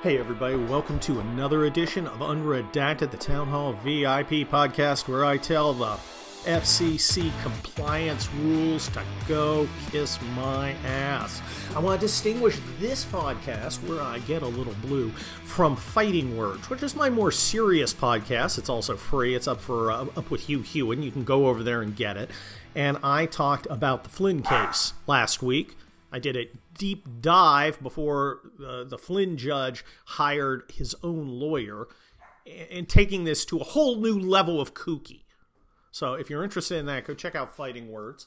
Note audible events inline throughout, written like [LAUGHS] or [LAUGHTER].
Hey, everybody, welcome to another edition of Unredacted, the Town Hall VIP podcast, where I tell the FCC compliance rules to go kiss my ass. I want to distinguish this podcast, where I get a little blue, from Fighting Words, which is my more serious podcast. It's also free, it's up for uh, up with Hugh Hewitt. You can go over there and get it. And I talked about the Flynn case last week. I did a deep dive before uh, the Flynn judge hired his own lawyer and taking this to a whole new level of kooky. So if you're interested in that, go check out Fighting Words.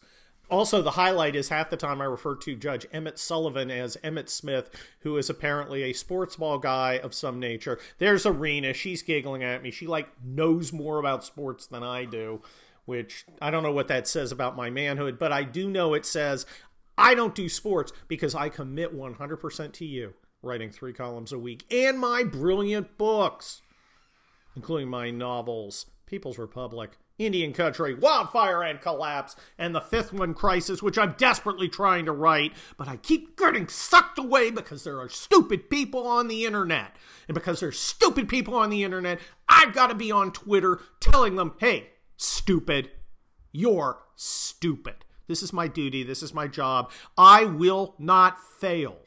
Also, the highlight is half the time I refer to Judge Emmett Sullivan as Emmett Smith, who is apparently a sports ball guy of some nature. There's Arena. She's giggling at me. She like knows more about sports than I do, which I don't know what that says about my manhood, but I do know it says I don't do sports because I commit 100% to you, writing three columns a week, and my brilliant books, including my novels, People's Republic, Indian Country, Wildfire and Collapse, and the fifth one, Crisis, which I'm desperately trying to write, but I keep getting sucked away because there are stupid people on the internet. And because there's stupid people on the internet, I've got to be on Twitter telling them, hey, stupid, you're stupid. This is my duty. This is my job. I will not fail.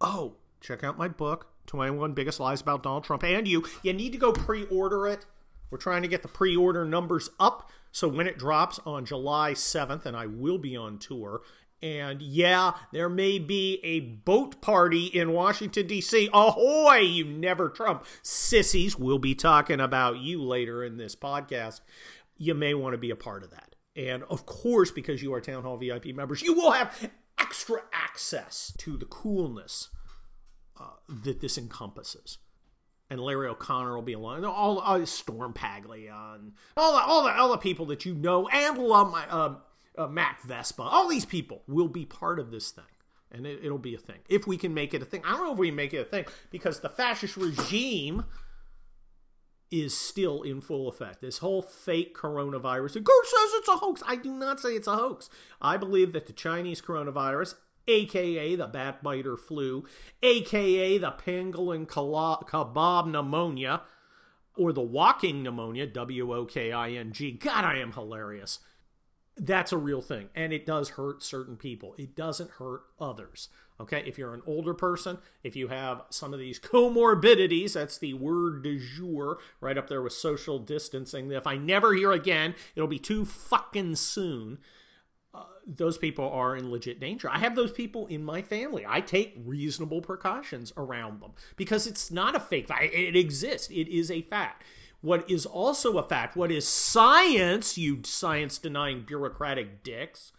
Oh, check out my book, 21 Biggest Lies About Donald Trump and You. You need to go pre order it. We're trying to get the pre order numbers up. So when it drops on July 7th, and I will be on tour, and yeah, there may be a boat party in Washington, D.C. Ahoy, you never Trump sissies. We'll be talking about you later in this podcast. You may want to be a part of that. And of course, because you are Town Hall VIP members, you will have extra access to the coolness uh, that this encompasses. And Larry O'Connor will be along. All, all Storm Paglia all the, all the all the people that you know and love. My uh, uh, Matt Vespa. All these people will be part of this thing, and it, it'll be a thing if we can make it a thing. I don't know if we can make it a thing because the fascist regime is still in full effect. This whole fake coronavirus. Girl says it's a hoax. I do not say it's a hoax. I believe that the Chinese coronavirus, aka the bat biter flu, aka the pangolin kebab pneumonia, or the walking pneumonia, W O K I N G. God, I am hilarious. That's a real thing. And it does hurt certain people, it doesn't hurt others. Okay, if you're an older person, if you have some of these [LAUGHS] comorbidities, that's the word du jour, right up there with social distancing. If I never hear again, it'll be too fucking soon. Uh, those people are in legit danger. I have those people in my family. I take reasonable precautions around them because it's not a fake. It exists. It is a fact. What is also a fact, what is science, you science denying bureaucratic dicks,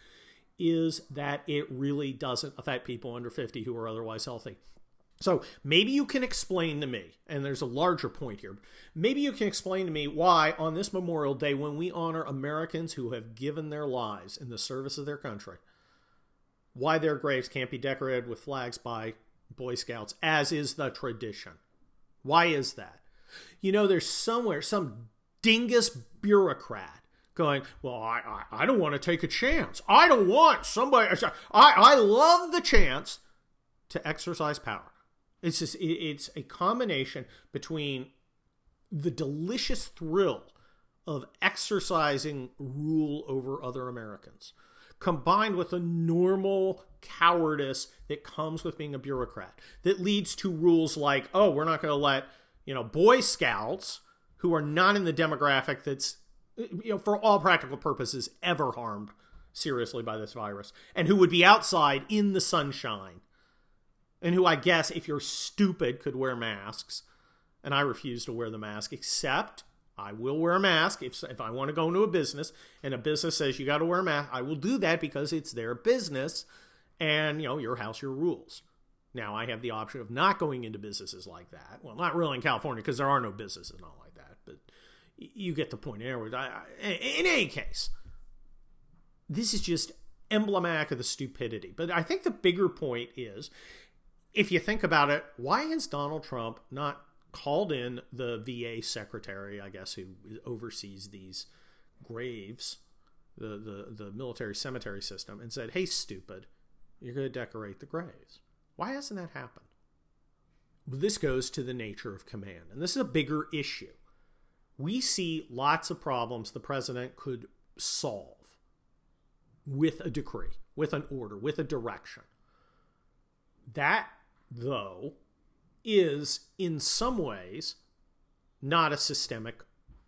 is that it really doesn't affect people under 50 who are otherwise healthy. So maybe you can explain to me, and there's a larger point here. Maybe you can explain to me why, on this Memorial Day, when we honor Americans who have given their lives in the service of their country, why their graves can't be decorated with flags by Boy Scouts, as is the tradition. Why is that? You know, there's somewhere some dingus bureaucrat going, well, I, I, I don't want to take a chance. I don't want somebody. I, I love the chance to exercise power. It's just, it's a combination between the delicious thrill of exercising rule over other Americans combined with the normal cowardice that comes with being a bureaucrat that leads to rules like, oh, we're not going to let, you know, Boy Scouts who are not in the demographic that's you know, for all practical purposes, ever harmed seriously by this virus, and who would be outside in the sunshine, and who I guess, if you're stupid, could wear masks. And I refuse to wear the mask, except I will wear a mask if, if I want to go into a business and a business says you got to wear a mask. I will do that because it's their business, and you know, your house, your rules. Now I have the option of not going into businesses like that. Well, not really in California because there are no businesses that, but you get the point. In any case, this is just emblematic of the stupidity. But I think the bigger point is, if you think about it, why has Donald Trump not called in the VA secretary, I guess, who oversees these graves, the, the, the military cemetery system, and said, hey, stupid, you're going to decorate the graves? Why hasn't that happened? this goes to the nature of command. And this is a bigger issue. We see lots of problems the president could solve with a decree, with an order, with a direction. That, though, is in some ways not a systemic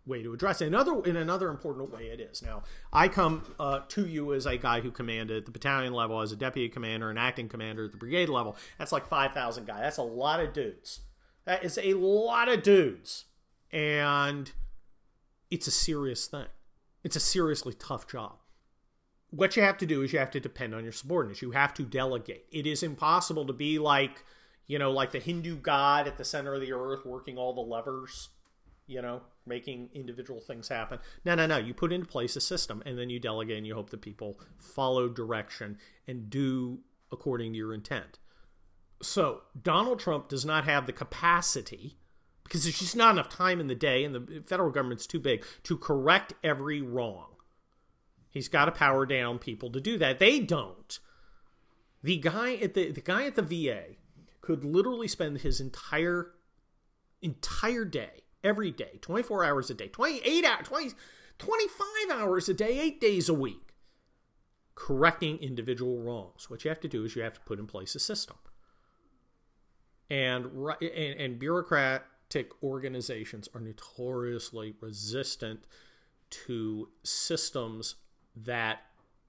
way to address it. Another in another important way it is. Now, I come uh, to you as a guy who commanded at the battalion level as a deputy commander and acting commander at the brigade level. That's like 5,000 guys. That's a lot of dudes. That is a lot of dudes. And it's a serious thing. It's a seriously tough job. What you have to do is you have to depend on your subordinates. You have to delegate. It is impossible to be like, you know, like the Hindu god at the center of the earth working all the levers you know, making individual things happen. No, no, no. You put into place a system and then you delegate and you hope that people follow direction and do according to your intent. So Donald Trump does not have the capacity because there's just not enough time in the day and the federal government's too big to correct every wrong. He's got to power down people to do that. They don't. The guy at the the guy at the VA could literally spend his entire entire day every day, 24 hours a day, 28 hours, 20, 25 hours a day, eight days a week, correcting individual wrongs. What you have to do is you have to put in place a system. And, and, and bureaucratic organizations are notoriously resistant to systems that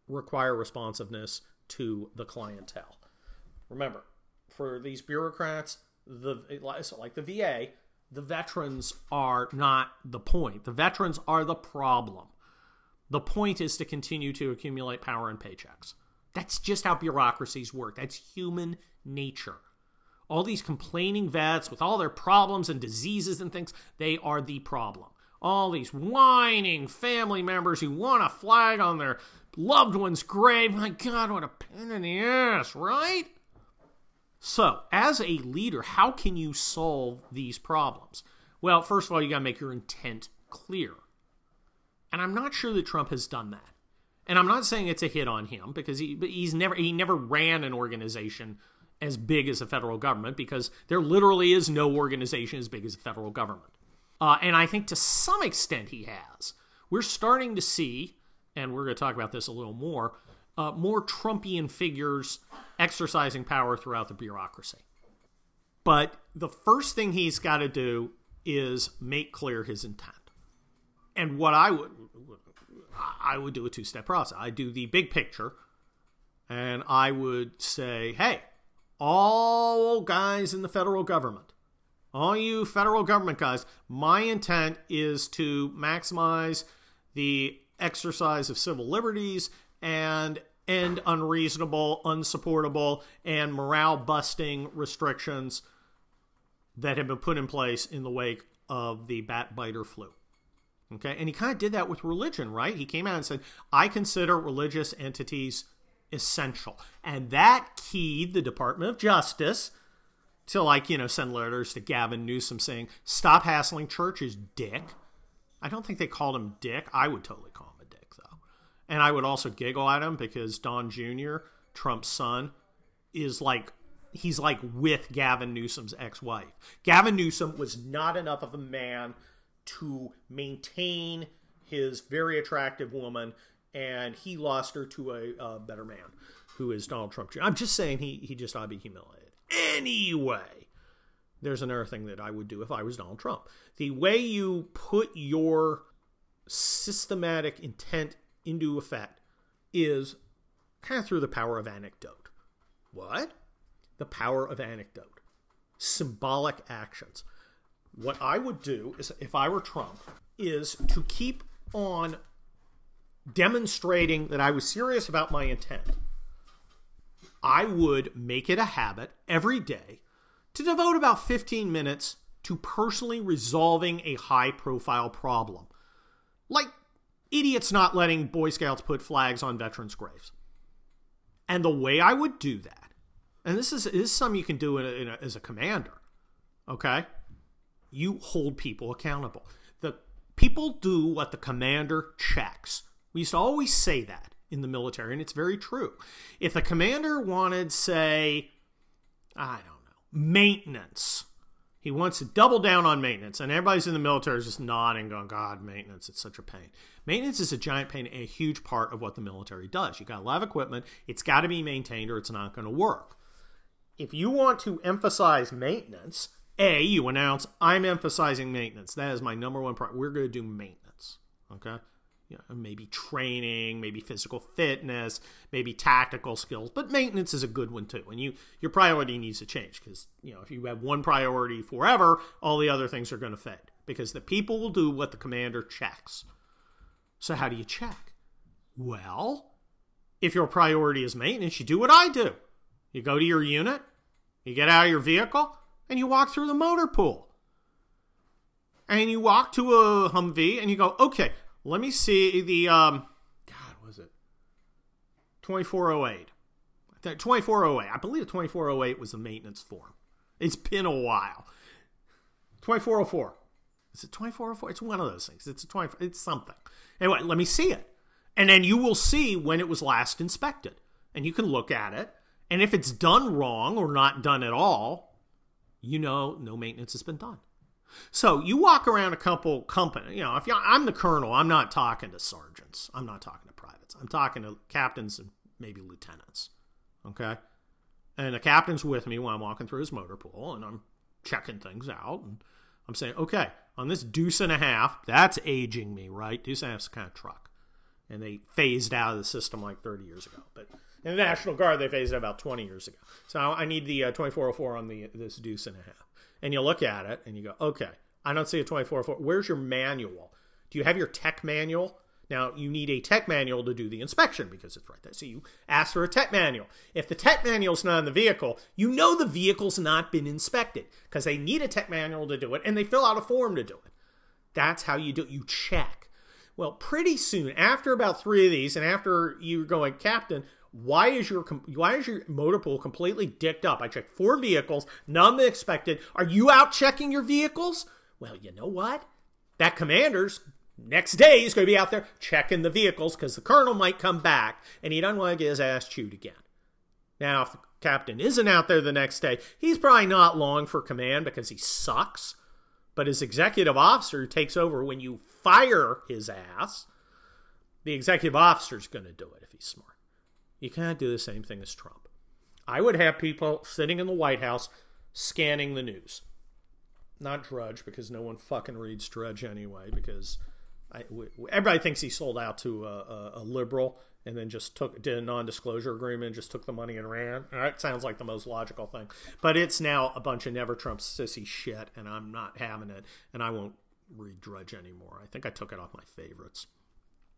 require responsiveness to the clientele. Remember, for these bureaucrats, the like the VA, the veterans are not the point. The veterans are the problem. The point is to continue to accumulate power and paychecks. That's just how bureaucracies work. That's human nature. All these complaining vets with all their problems and diseases and things, they are the problem. All these whining family members who want a flag on their loved one's grave. My God, what a pain in the ass, right? So, as a leader, how can you solve these problems? Well, first of all, you got to make your intent clear. And I'm not sure that Trump has done that. And I'm not saying it's a hit on him because he he's never he never ran an organization as big as the federal government because there literally is no organization as big as the federal government. Uh, and I think to some extent he has. We're starting to see, and we're going to talk about this a little more, uh, more Trumpian figures exercising power throughout the bureaucracy. But the first thing he's got to do is make clear his intent. And what I would I would do a two-step process. I do the big picture and I would say, "Hey, all guys in the federal government, all you federal government guys, my intent is to maximize the exercise of civil liberties and end unreasonable, unsupportable, and morale busting restrictions that have been put in place in the wake of the bat biter flu. Okay, and he kind of did that with religion, right? He came out and said, I consider religious entities essential. And that keyed the Department of Justice to, like, you know, send letters to Gavin Newsom saying, Stop hassling churches, dick. I don't think they called him dick. I would totally call him a dick, though. and I would also giggle at him because Don Jr., Trump's son, is like he's like with Gavin Newsom's ex-wife. Gavin Newsom was not enough of a man to maintain his very attractive woman, and he lost her to a, a better man, who is Donald Trump. Jr. I'm just saying he he just ought to be humiliated. Anyway, there's another thing that I would do if I was Donald Trump. The way you put your systematic intent into effect is kind of through the power of anecdote. What? The power of anecdote. Symbolic actions. What I would do is, if I were Trump, is to keep on demonstrating that I was serious about my intent. I would make it a habit every day to devote about 15 minutes to personally resolving a high profile problem. Like idiots not letting Boy Scouts put flags on veterans' graves. And the way I would do that, and this is, this is something you can do in a, in a, as a commander, okay? You hold people accountable. The people do what the commander checks. We used to always say that in the military, and it's very true. If a commander wanted, say, I don't know, maintenance He wants to double down on maintenance, and everybody's in the military is just nodding, going, God, maintenance, it's such a pain. Maintenance is a giant pain, a huge part of what the military does. You got a lot of equipment, it's got to be maintained or it's not going to work. If you want to emphasize maintenance, A, you announce, I'm emphasizing maintenance. That is my number one priority. We're going to do maintenance. Okay? You know, maybe training, maybe physical fitness, maybe tactical skills, but maintenance is a good one too. And you your priority needs to change because you know if you have one priority forever, all the other things are going to fade because the people will do what the commander checks. So how do you check? Well, if your priority is maintenance, you do what I do. You go to your unit, you get out of your vehicle, and you walk through the motor pool. And you walk to a Humvee and you go, okay, let me see the um God, was it 2408? 2408. I believe 2408 was the maintenance form. It's been a while. 2404. Is it 2404? It's one of those things. It's a 20 it's something. Anyway, let me see it. And then you will see when it was last inspected. And you can look at it. And if it's done wrong or not done at all, you know no maintenance has been done. So you walk around a couple company, you know, if I'm the colonel, I'm not talking to sergeants. I'm not talking to privates. I'm talking to captains and maybe lieutenants. Okay? And the captain's with me when I'm walking through his motor pool and I'm checking things out and I'm saying, okay, on this deuce and a half, that's aging me, right? Deuce and a half's kind of truck. And they phased out of the system like 30 years ago. But in the National Guard, they phased it about 20 years ago. So I need the uh, 2404 on the this deuce and a half and you look at it and you go, okay, I don't see a 24 foot. Where's your manual? Do you have your tech manual? Now, you need a tech manual to do the inspection because it's right there. So you ask for a tech manual. If the tech manual's not in the vehicle, you know the vehicle's not been inspected because they need a tech manual to do it and they fill out a form to do it. That's how you do it. You check. Well, pretty soon, after about three of these, and after you're going, Captain, why is your why is your motor pool completely dicked up? I checked four vehicles, none expected. Are you out checking your vehicles? Well, you know what? That commander's next day is going to be out there checking the vehicles because the colonel might come back and he doesn't want to get his ass chewed again. Now, if the captain isn't out there the next day, he's probably not long for command because he sucks. But his executive officer takes over when you fire his ass. The executive officer's going to do it if he's smart. You can't do the same thing as Trump. I would have people sitting in the White House scanning the news. Not Drudge, because no one fucking reads Drudge anyway, because I, everybody thinks he sold out to a, a, a, liberal and then just took did a non-disclosure agreement, just took the money and ran. That sounds like the most logical thing, but it's now a bunch of never Trump sissy shit, and I'm not having it, and I won't read Drudge anymore. I think I took it off my favorites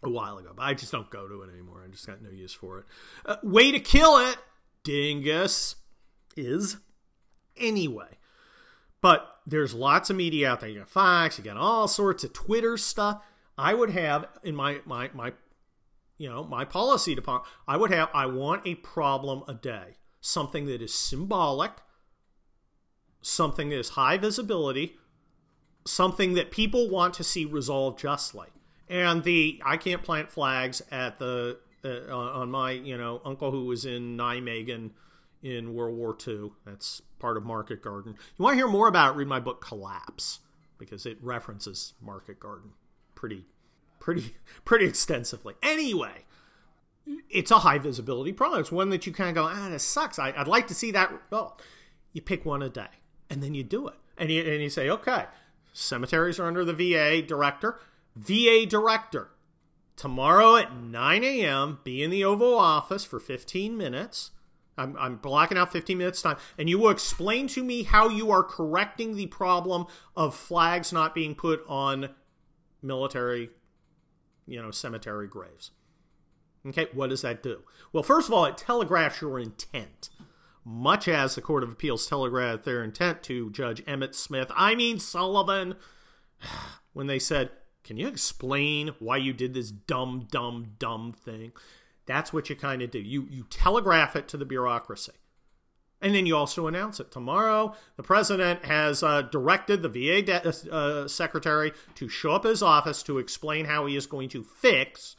a while ago, but I just don't go to it anymore. I just got no use for it. Uh, way to kill it, dingus, is anyway. But there's lots of media out there. You got Fox, you got all sorts of Twitter stuff. I would have in my my my you know my policy department. I would have I want a problem a day, something that is symbolic, something that is high visibility, something that people want to see resolved justly and the I can't plant flags at the uh, on my you know uncle who was in Nijmegen in World War II. That's part of Market Garden. You want to hear more about it? Read my book Collapse because it references Market Garden pretty pretty [LAUGHS] pretty extensively. Anyway, it's a high visibility problem. It's one that you kind of go, ah, this sucks. I, would like to see that. Well, you pick one a day and then you do it, and you and you say, okay, cemeteries are under the VA director VA director. Tomorrow at 9 a.m., be in the Oval Office for 15 minutes. I'm, I'm blocking out 15 minutes time, and you will explain to me how you are correcting the problem of flags not being put on military, you know, cemetery graves. Okay, what does that do? Well, first of all, it telegraphs your intent, much as the Court of Appeals telegraphed their intent to Judge emmett Smith, I mean Sullivan, [SIGHS] when they said, can you explain why you did this dumb, dumb, dumb thing? That's what you kind of do. You you telegraph it to the bureaucracy. And then you also announce it. Tomorrow, the president has uh, directed the VA de- uh, uh, secretary to show up his office to explain how he is going to fix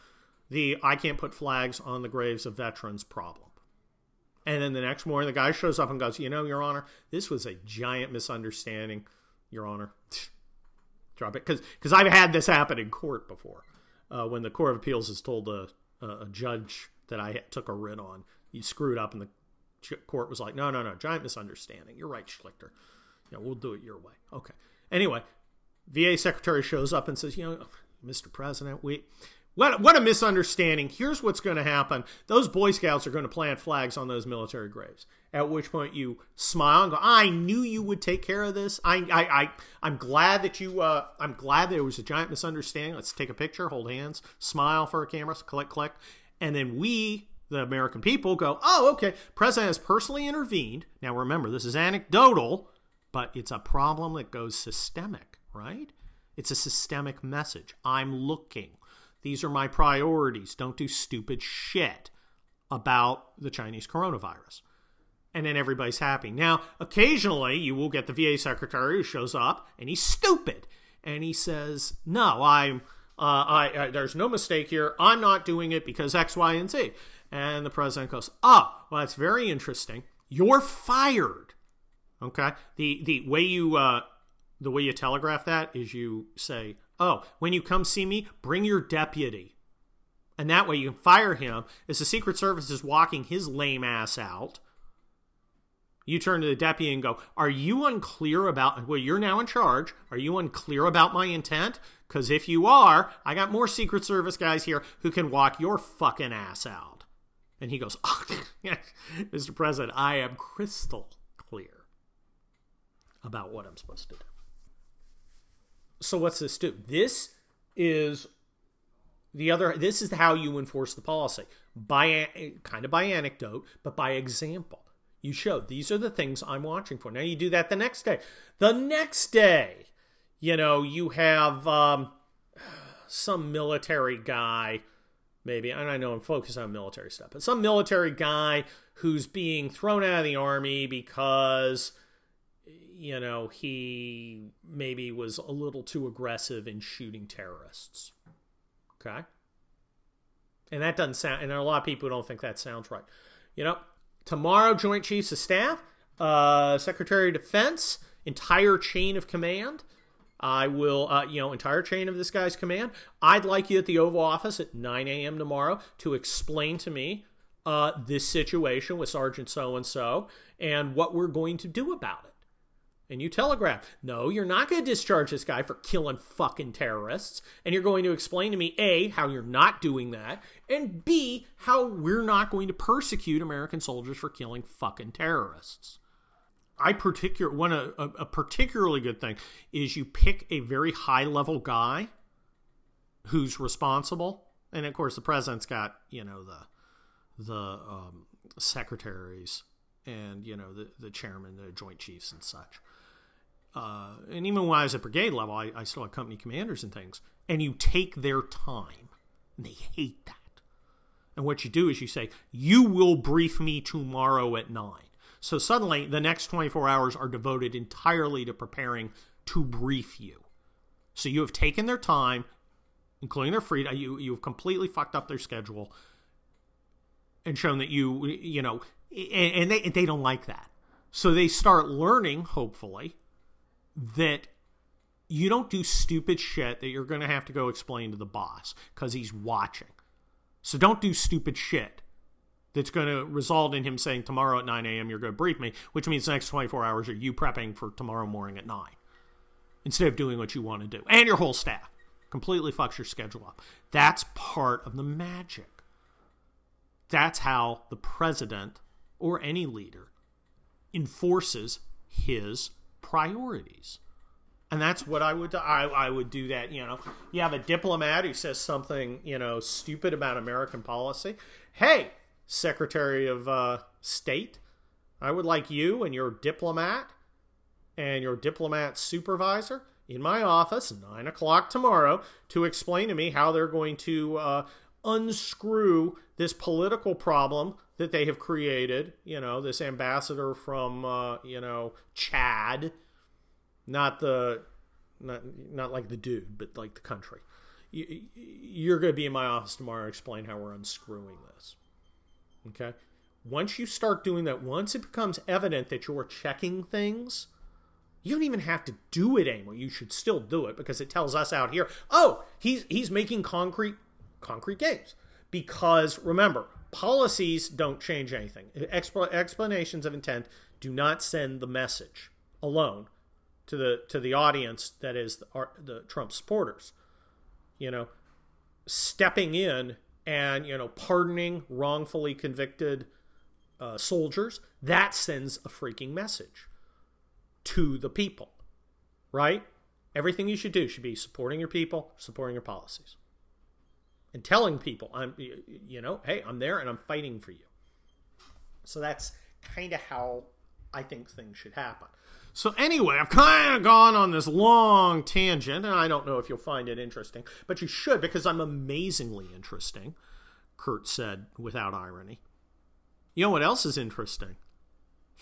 the I can't put flags on the graves of veterans problem. And then the next morning, the guy shows up and goes, You know, Your Honor, this was a giant misunderstanding, Your Honor. [LAUGHS] Drop it. Because I've had this happen in court before uh, when the Court of Appeals has told a, a judge that I took a writ on, you screwed up, and the court was like, No, no, no, giant misunderstanding. You're right, Schlichter. Know, we'll do it your way. Okay. Anyway, VA secretary shows up and says, You know, Mr. President, we what, what a misunderstanding. Here's what's going to happen. Those Boy Scouts are going to plant flags on those military graves. At which point you smile and go, I knew you would take care of this. I, I, I, I'm glad that you, uh, I'm glad that it was a giant misunderstanding. Let's take a picture, hold hands, smile for a camera, click, click. And then we, the American people, go, oh, okay, President has personally intervened. Now remember, this is anecdotal, but it's a problem that goes systemic, right? It's a systemic message. I'm looking. These are my priorities. Don't do stupid shit about the Chinese coronavirus. And then everybody's happy. Now, occasionally you will get the VA secretary who shows up and he's stupid. And he says, No, I'm. Uh, I, I, there's no mistake here. I'm not doing it because X, Y, and Z. And the president goes, "Oh, well, that's very interesting. You're fired." Okay. The the way you uh, the way you telegraph that is you say, Oh, when you come see me, bring your deputy. And that way you can fire him as the Secret Service is walking his lame ass out. You turn to the deputy and go, Are you unclear about, well, you're now in charge. Are you unclear about my intent? Because if you are, I got more Secret Service guys here who can walk your fucking ass out. And he goes, oh, [LAUGHS] Mr. President, I am crystal clear about what I'm supposed to do so what's this do? This is the other. This is how you enforce the policy by kind of by anecdote, but by example. You show these are the things I'm watching for. Now you do that the next day. The next day, you know, you have um, some military guy maybe and i know i'm focused on military stuff but some military guy who's being thrown out of the army because you know, he maybe was a little too aggressive in shooting terrorists. Okay? And that doesn't sound, and a lot of people don't think that sounds right. You know, tomorrow, Joint Chiefs of Staff, uh, Secretary of Defense, entire chain of command. I will, uh, you know, entire chain of this guy's command. I'd like you at the Oval Office at 9 a.m. tomorrow to explain to me uh, this situation with Sergeant so and so and what we're going to do about it and you telegraph, no, you're not going to discharge this guy for killing fucking terrorists. And you're going to explain to me, A, how you're not doing that, and B, how we're not going to persecute American soldiers for killing fucking terrorists. I particular one a, a particularly good thing is you pick a very high level guy who's responsible, and of course the president's got you know the the um, secretaries and you know the the chairman, the joint chiefs and such uh, and even when I was at brigade level, I, I still had company commanders and things, and you take their time. And they hate that. And what you do is you say, You will brief me tomorrow at 9. So suddenly, the next 24 hours are devoted entirely to preparing to brief you. So you have taken their time, including their freedom. You you've completely fucked up their schedule, and shown that you you know, and, and they they don't like that. So they start learning, hopefully, that you don't do stupid shit that you're going to have to go explain to the boss because he's watching. So don't do stupid shit that's going to result in him saying tomorrow at 9 a.m. you're going to brief me, which means the next 24 hours are you prepping for tomorrow morning at 9 instead of doing what you want to do. And your whole staff completely fucks your schedule up. That's part of the magic. That's how the president or any leader enforces his priorities. And that's what I would do. I, I would do that. You know, you have a diplomat who says something, you know, stupid about American policy. Hey, Secretary of uh, State, I would like you and your diplomat and your diplomat supervisor in my office, 9 o'clock tomorrow, to explain to me how they're going to uh, unscrew this political problem that they have created. You know, this ambassador from uh, you know Chad, not the not not like the dude, but like the country. You, you're going to be in my office tomorrow. Explain how we're unscrewing this. Okay. once you start doing that, once it becomes evident that you're checking things, you don't even have to do it anymore. You should still do it because it tells us out here, oh, he's he's making concrete concrete games. Because remember, policies don't change anything. Expl- explanations of intent do not send the message alone to the to the audience that is the, the Trump supporters. You know, stepping in and you know pardoning wrongfully convicted uh, soldiers that sends a freaking message to the people, right? Everything you should do should be supporting your people, supporting your policies, and telling people, I'm, you know, hey, I'm there and I'm fighting for you. So that's kind of how I think things should happen. So anyway, I've kind of gone on this long tangent, and I don't know if you'll find it interesting, but you should because I'm amazingly interesting. Kurt said without irony. You know what else is interesting?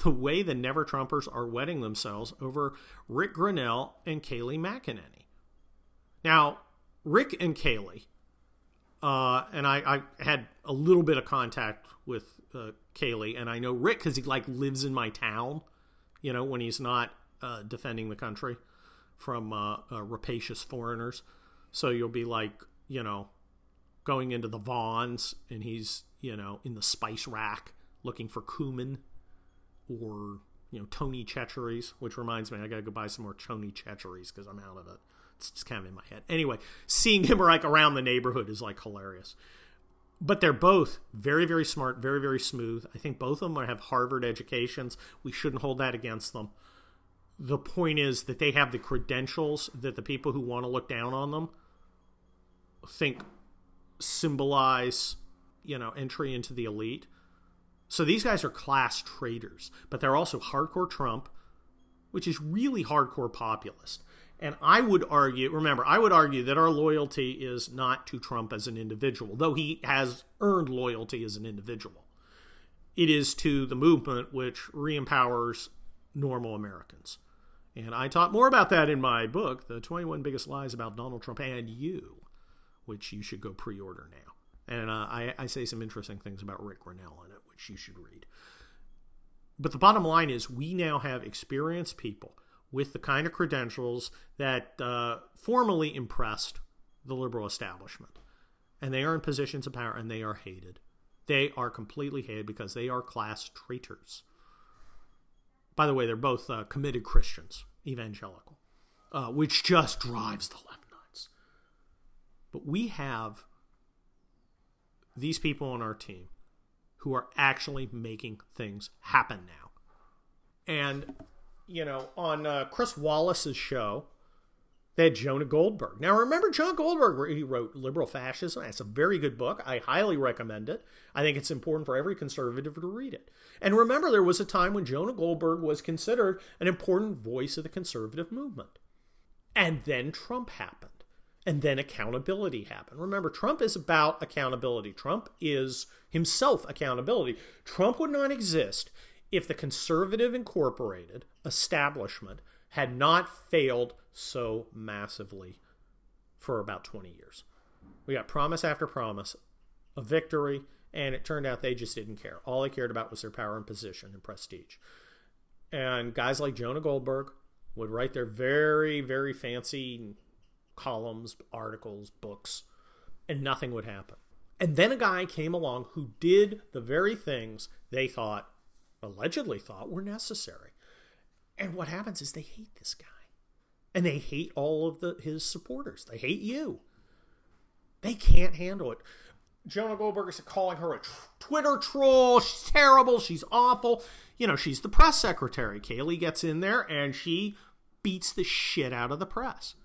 The way the Never Trumpers are wetting themselves over Rick Grenell and Kayleigh McEnany. Now, Rick and Kayleigh, uh, and I, I, had a little bit of contact with uh, Kayleigh, and I know Rick because he like lives in my town you know, when he's not uh, defending the country from uh, uh, rapacious foreigners. So you'll be like, you know, going into the Vons and he's, you know, in the spice rack looking for cumin or, you know, Tony Chachere's, which reminds me, I got to go buy some more Tony Chachere's because I'm out of it. It's just kind of in my head. Anyway, seeing him like around the neighborhood is like hilarious but they're both very, very smart, very, very smooth. I think both of them have Harvard educations. We shouldn't hold that against them. The point is that they have the credentials that the people who want to look down on them think symbolize, you know, entry into the elite. So these guys are class traitors, but they're also hardcore Trump, which is really hardcore populist. And I would argue, remember, I would argue that our loyalty is not to Trump as an individual, though he has earned loyalty as an individual. It is to the movement which re empowers normal Americans. And I talk more about that in my book, The 21 Biggest Lies About Donald Trump and You, which you should go pre order now. And uh, I, I say some interesting things about Rick Grenell in it, which you should read. But the bottom line is, we now have experienced people with the kind of credentials that uh, formally impressed the liberal establishment. And they are in positions of power and they are hated. They are completely hated because they are class traitors. By the way, they're both uh, committed Christians, evangelical, uh, which just drives the left nuts. But we have these people on our team who are actually making things happen now. And you know, on uh, Chris Wallace's show, they had Jonah Goldberg. Now, remember John Goldberg? He wrote Liberal Fascism. It's a very good book. I highly recommend it. I think it's important for every conservative to read it. And remember, there was a time when Jonah Goldberg was considered an important voice of the conservative movement. And then Trump happened. And then accountability happened. Remember, Trump is about accountability. Trump is himself accountability. Trump would not exist if the Conservative Incorporated establishment had not failed so massively for about 20 years. We got promise after promise of victory, and it turned out they just didn't care. All they cared about was their power and position and prestige. And guys like Jonah Goldberg would write their very, very fancy columns, articles, books, and nothing would happen. And then a guy came along who did the very things they thought allegedly thought were necessary. And what happens is they hate this guy. And they hate all of the his supporters. They hate you. They can't handle it. Jonah Goldberg is calling her a tr- Twitter troll. She's terrible. She's awful. You know, she's the press secretary. Kayleigh gets in there and she beats the shit out of the press.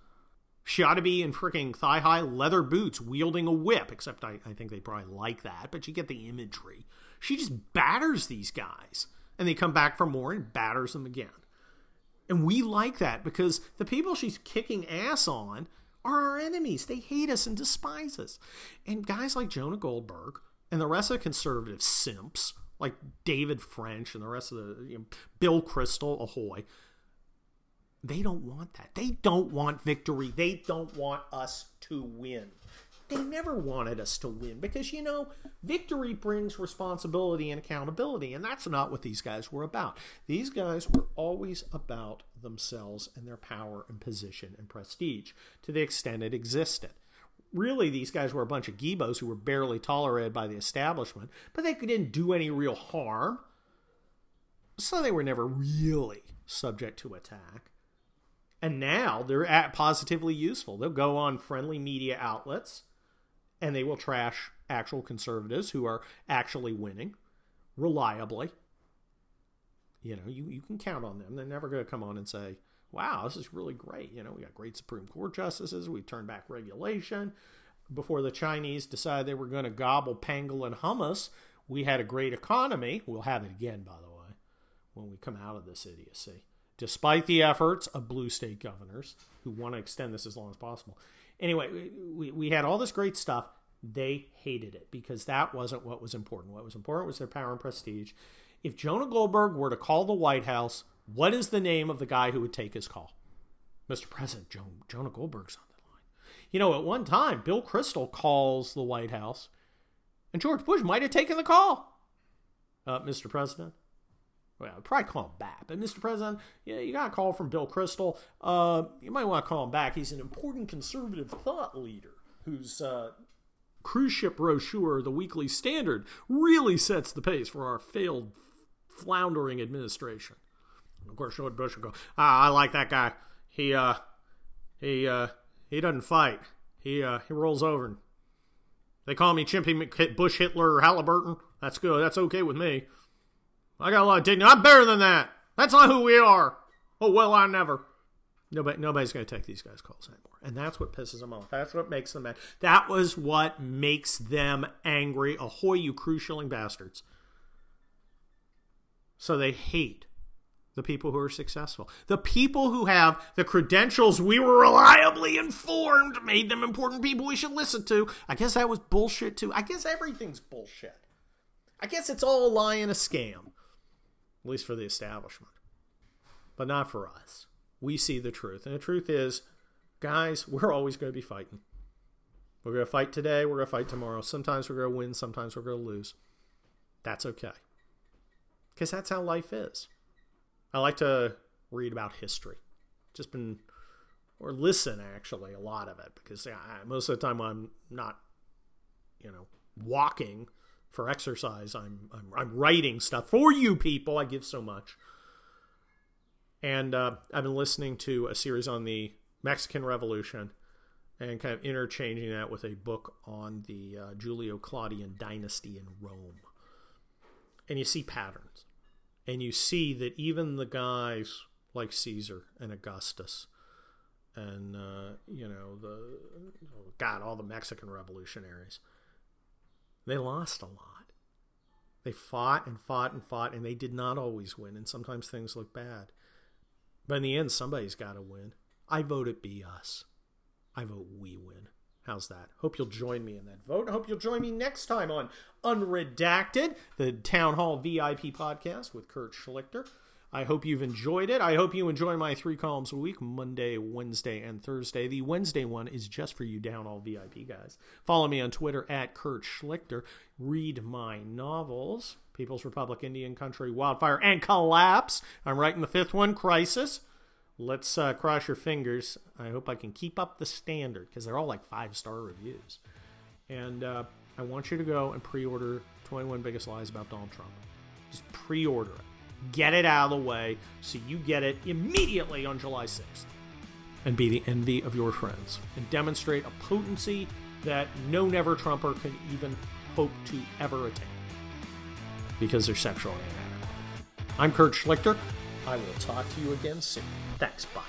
She ought to be in freaking thigh high leather boots wielding a whip, except I, I think they probably like that, but you get the imagery. She just batters these guys, and they come back for more and batters them again. And we like that because the people she's kicking ass on are our enemies. They hate us and despise us. And guys like Jonah Goldberg and the rest of the conservative simps, like David French and the rest of the you know, Bill Kristol, ahoy, they don't want that. They don't want victory. They don't want us to win. They never wanted us to win because, you know, victory brings responsibility and accountability, and that's not what these guys were about. These guys were always about themselves and their power and position and prestige to the extent it existed. Really, these guys were a bunch of gibos who were barely tolerated by the establishment, but they didn't do any real harm. So they were never really subject to attack. And now they're positively useful. They'll go on friendly media outlets and they will trash actual conservatives who are actually winning reliably. You know, you, you can count on them. They're never going to come on and say, wow, this is really great. You know, we got great Supreme Court justices. We turned back regulation. Before the Chinese decided they were going to gobble pangolin hummus, we had a great economy. We'll have it again, by the way, when we come out of this idiocy. Despite the efforts of blue state governors who want to extend this as long as possible. Anyway, we, we had all this great stuff. They hated it because that wasn't what was important. What was important was their power and prestige. If Jonah Goldberg were to call the White House, what is the name of the guy who would take his call? Mr. President, jo- Jonah Goldberg's on the line. You know, at one time, Bill Kristol calls the White House, and George Bush might have taken the call. Uh, Mr. President, well, probably call him back. But Mr. President, yeah, you got a call from Bill Kristol. Uh, you might want to call him back. He's an important conservative thought leader whose uh, cruise ship brochure, The Weekly Standard, really sets the pace for our failed, floundering administration. Of course, George Bush will go, ah, I like that guy. He, uh, he, uh, he doesn't fight. He, uh, he rolls over. And they call me Chimpy Bush Hitler or Halliburton. That's good. That's okay with me. I got a lot of dignity. I'm better than that. That's not who we are. Oh well, I never. Nobody, nobody's going to take these guys' calls anymore, and that's what pisses them off. That's what makes them mad. That was what makes them angry. Ahoy, you cruise shilling bastards! So they hate the people who are successful. The people who have the credentials we were reliably informed made them important people we should listen to. I guess that was bullshit too. I guess everything's bullshit. I guess it's all a lie and a scam at least for the establishment, but not for us. We see the truth. And the truth is, guys, we're always going to be fighting. We're going to fight today, we're going to fight tomorrow. Sometimes we're going to win, sometimes we're going to lose. That's okay. Because that's how life is. I like to read about history. Just been, or listen actually, a lot of it, because most of the time I'm not, you know, walking for exercise. I'm, I'm, I'm writing stuff for you people. I give so much. And uh, I've been listening to a series on the Mexican Revolution and kind of interchanging that with a book on the uh, Julio Claudian dynasty in Rome. And you see patterns. And you see that even the guys like Caesar and Augustus and, uh, you know, the, oh God, all the Mexican revolutionaries – they lost a lot. They fought and fought and fought, and they did not always win, and sometimes things look bad. But in the end, somebody's got to win. I vote it be us. I vote we win. How's that? Hope you'll join me in that vote. Hope you'll join me next time on Unredacted, the Town Hall VIP podcast with Kurt Schlichter. I hope you've enjoyed it. I hope you enjoy my three columns a week Monday, Wednesday, and Thursday. The Wednesday one is just for you Town Hall VIP guys. Follow me on Twitter at Kurt Schlichter. Read my novels People's Republic, Indian Country, Wildfire, and Collapse. I'm writing the fifth one, Crisis. Let's uh, cross your fingers. I hope I can keep up the standard because they're all like five star reviews. And uh, I want you to go and pre order 21 Biggest Lies About Donald Trump. Just pre order it. Get it out of the way so you get it immediately on July 6th. And be the envy of your friends. And demonstrate a potency that no never Trumper can even hope to ever attain. Because they're sexually inadequate. I'm Kurt Schlichter. I will talk to you again soon. Thanks. Bye.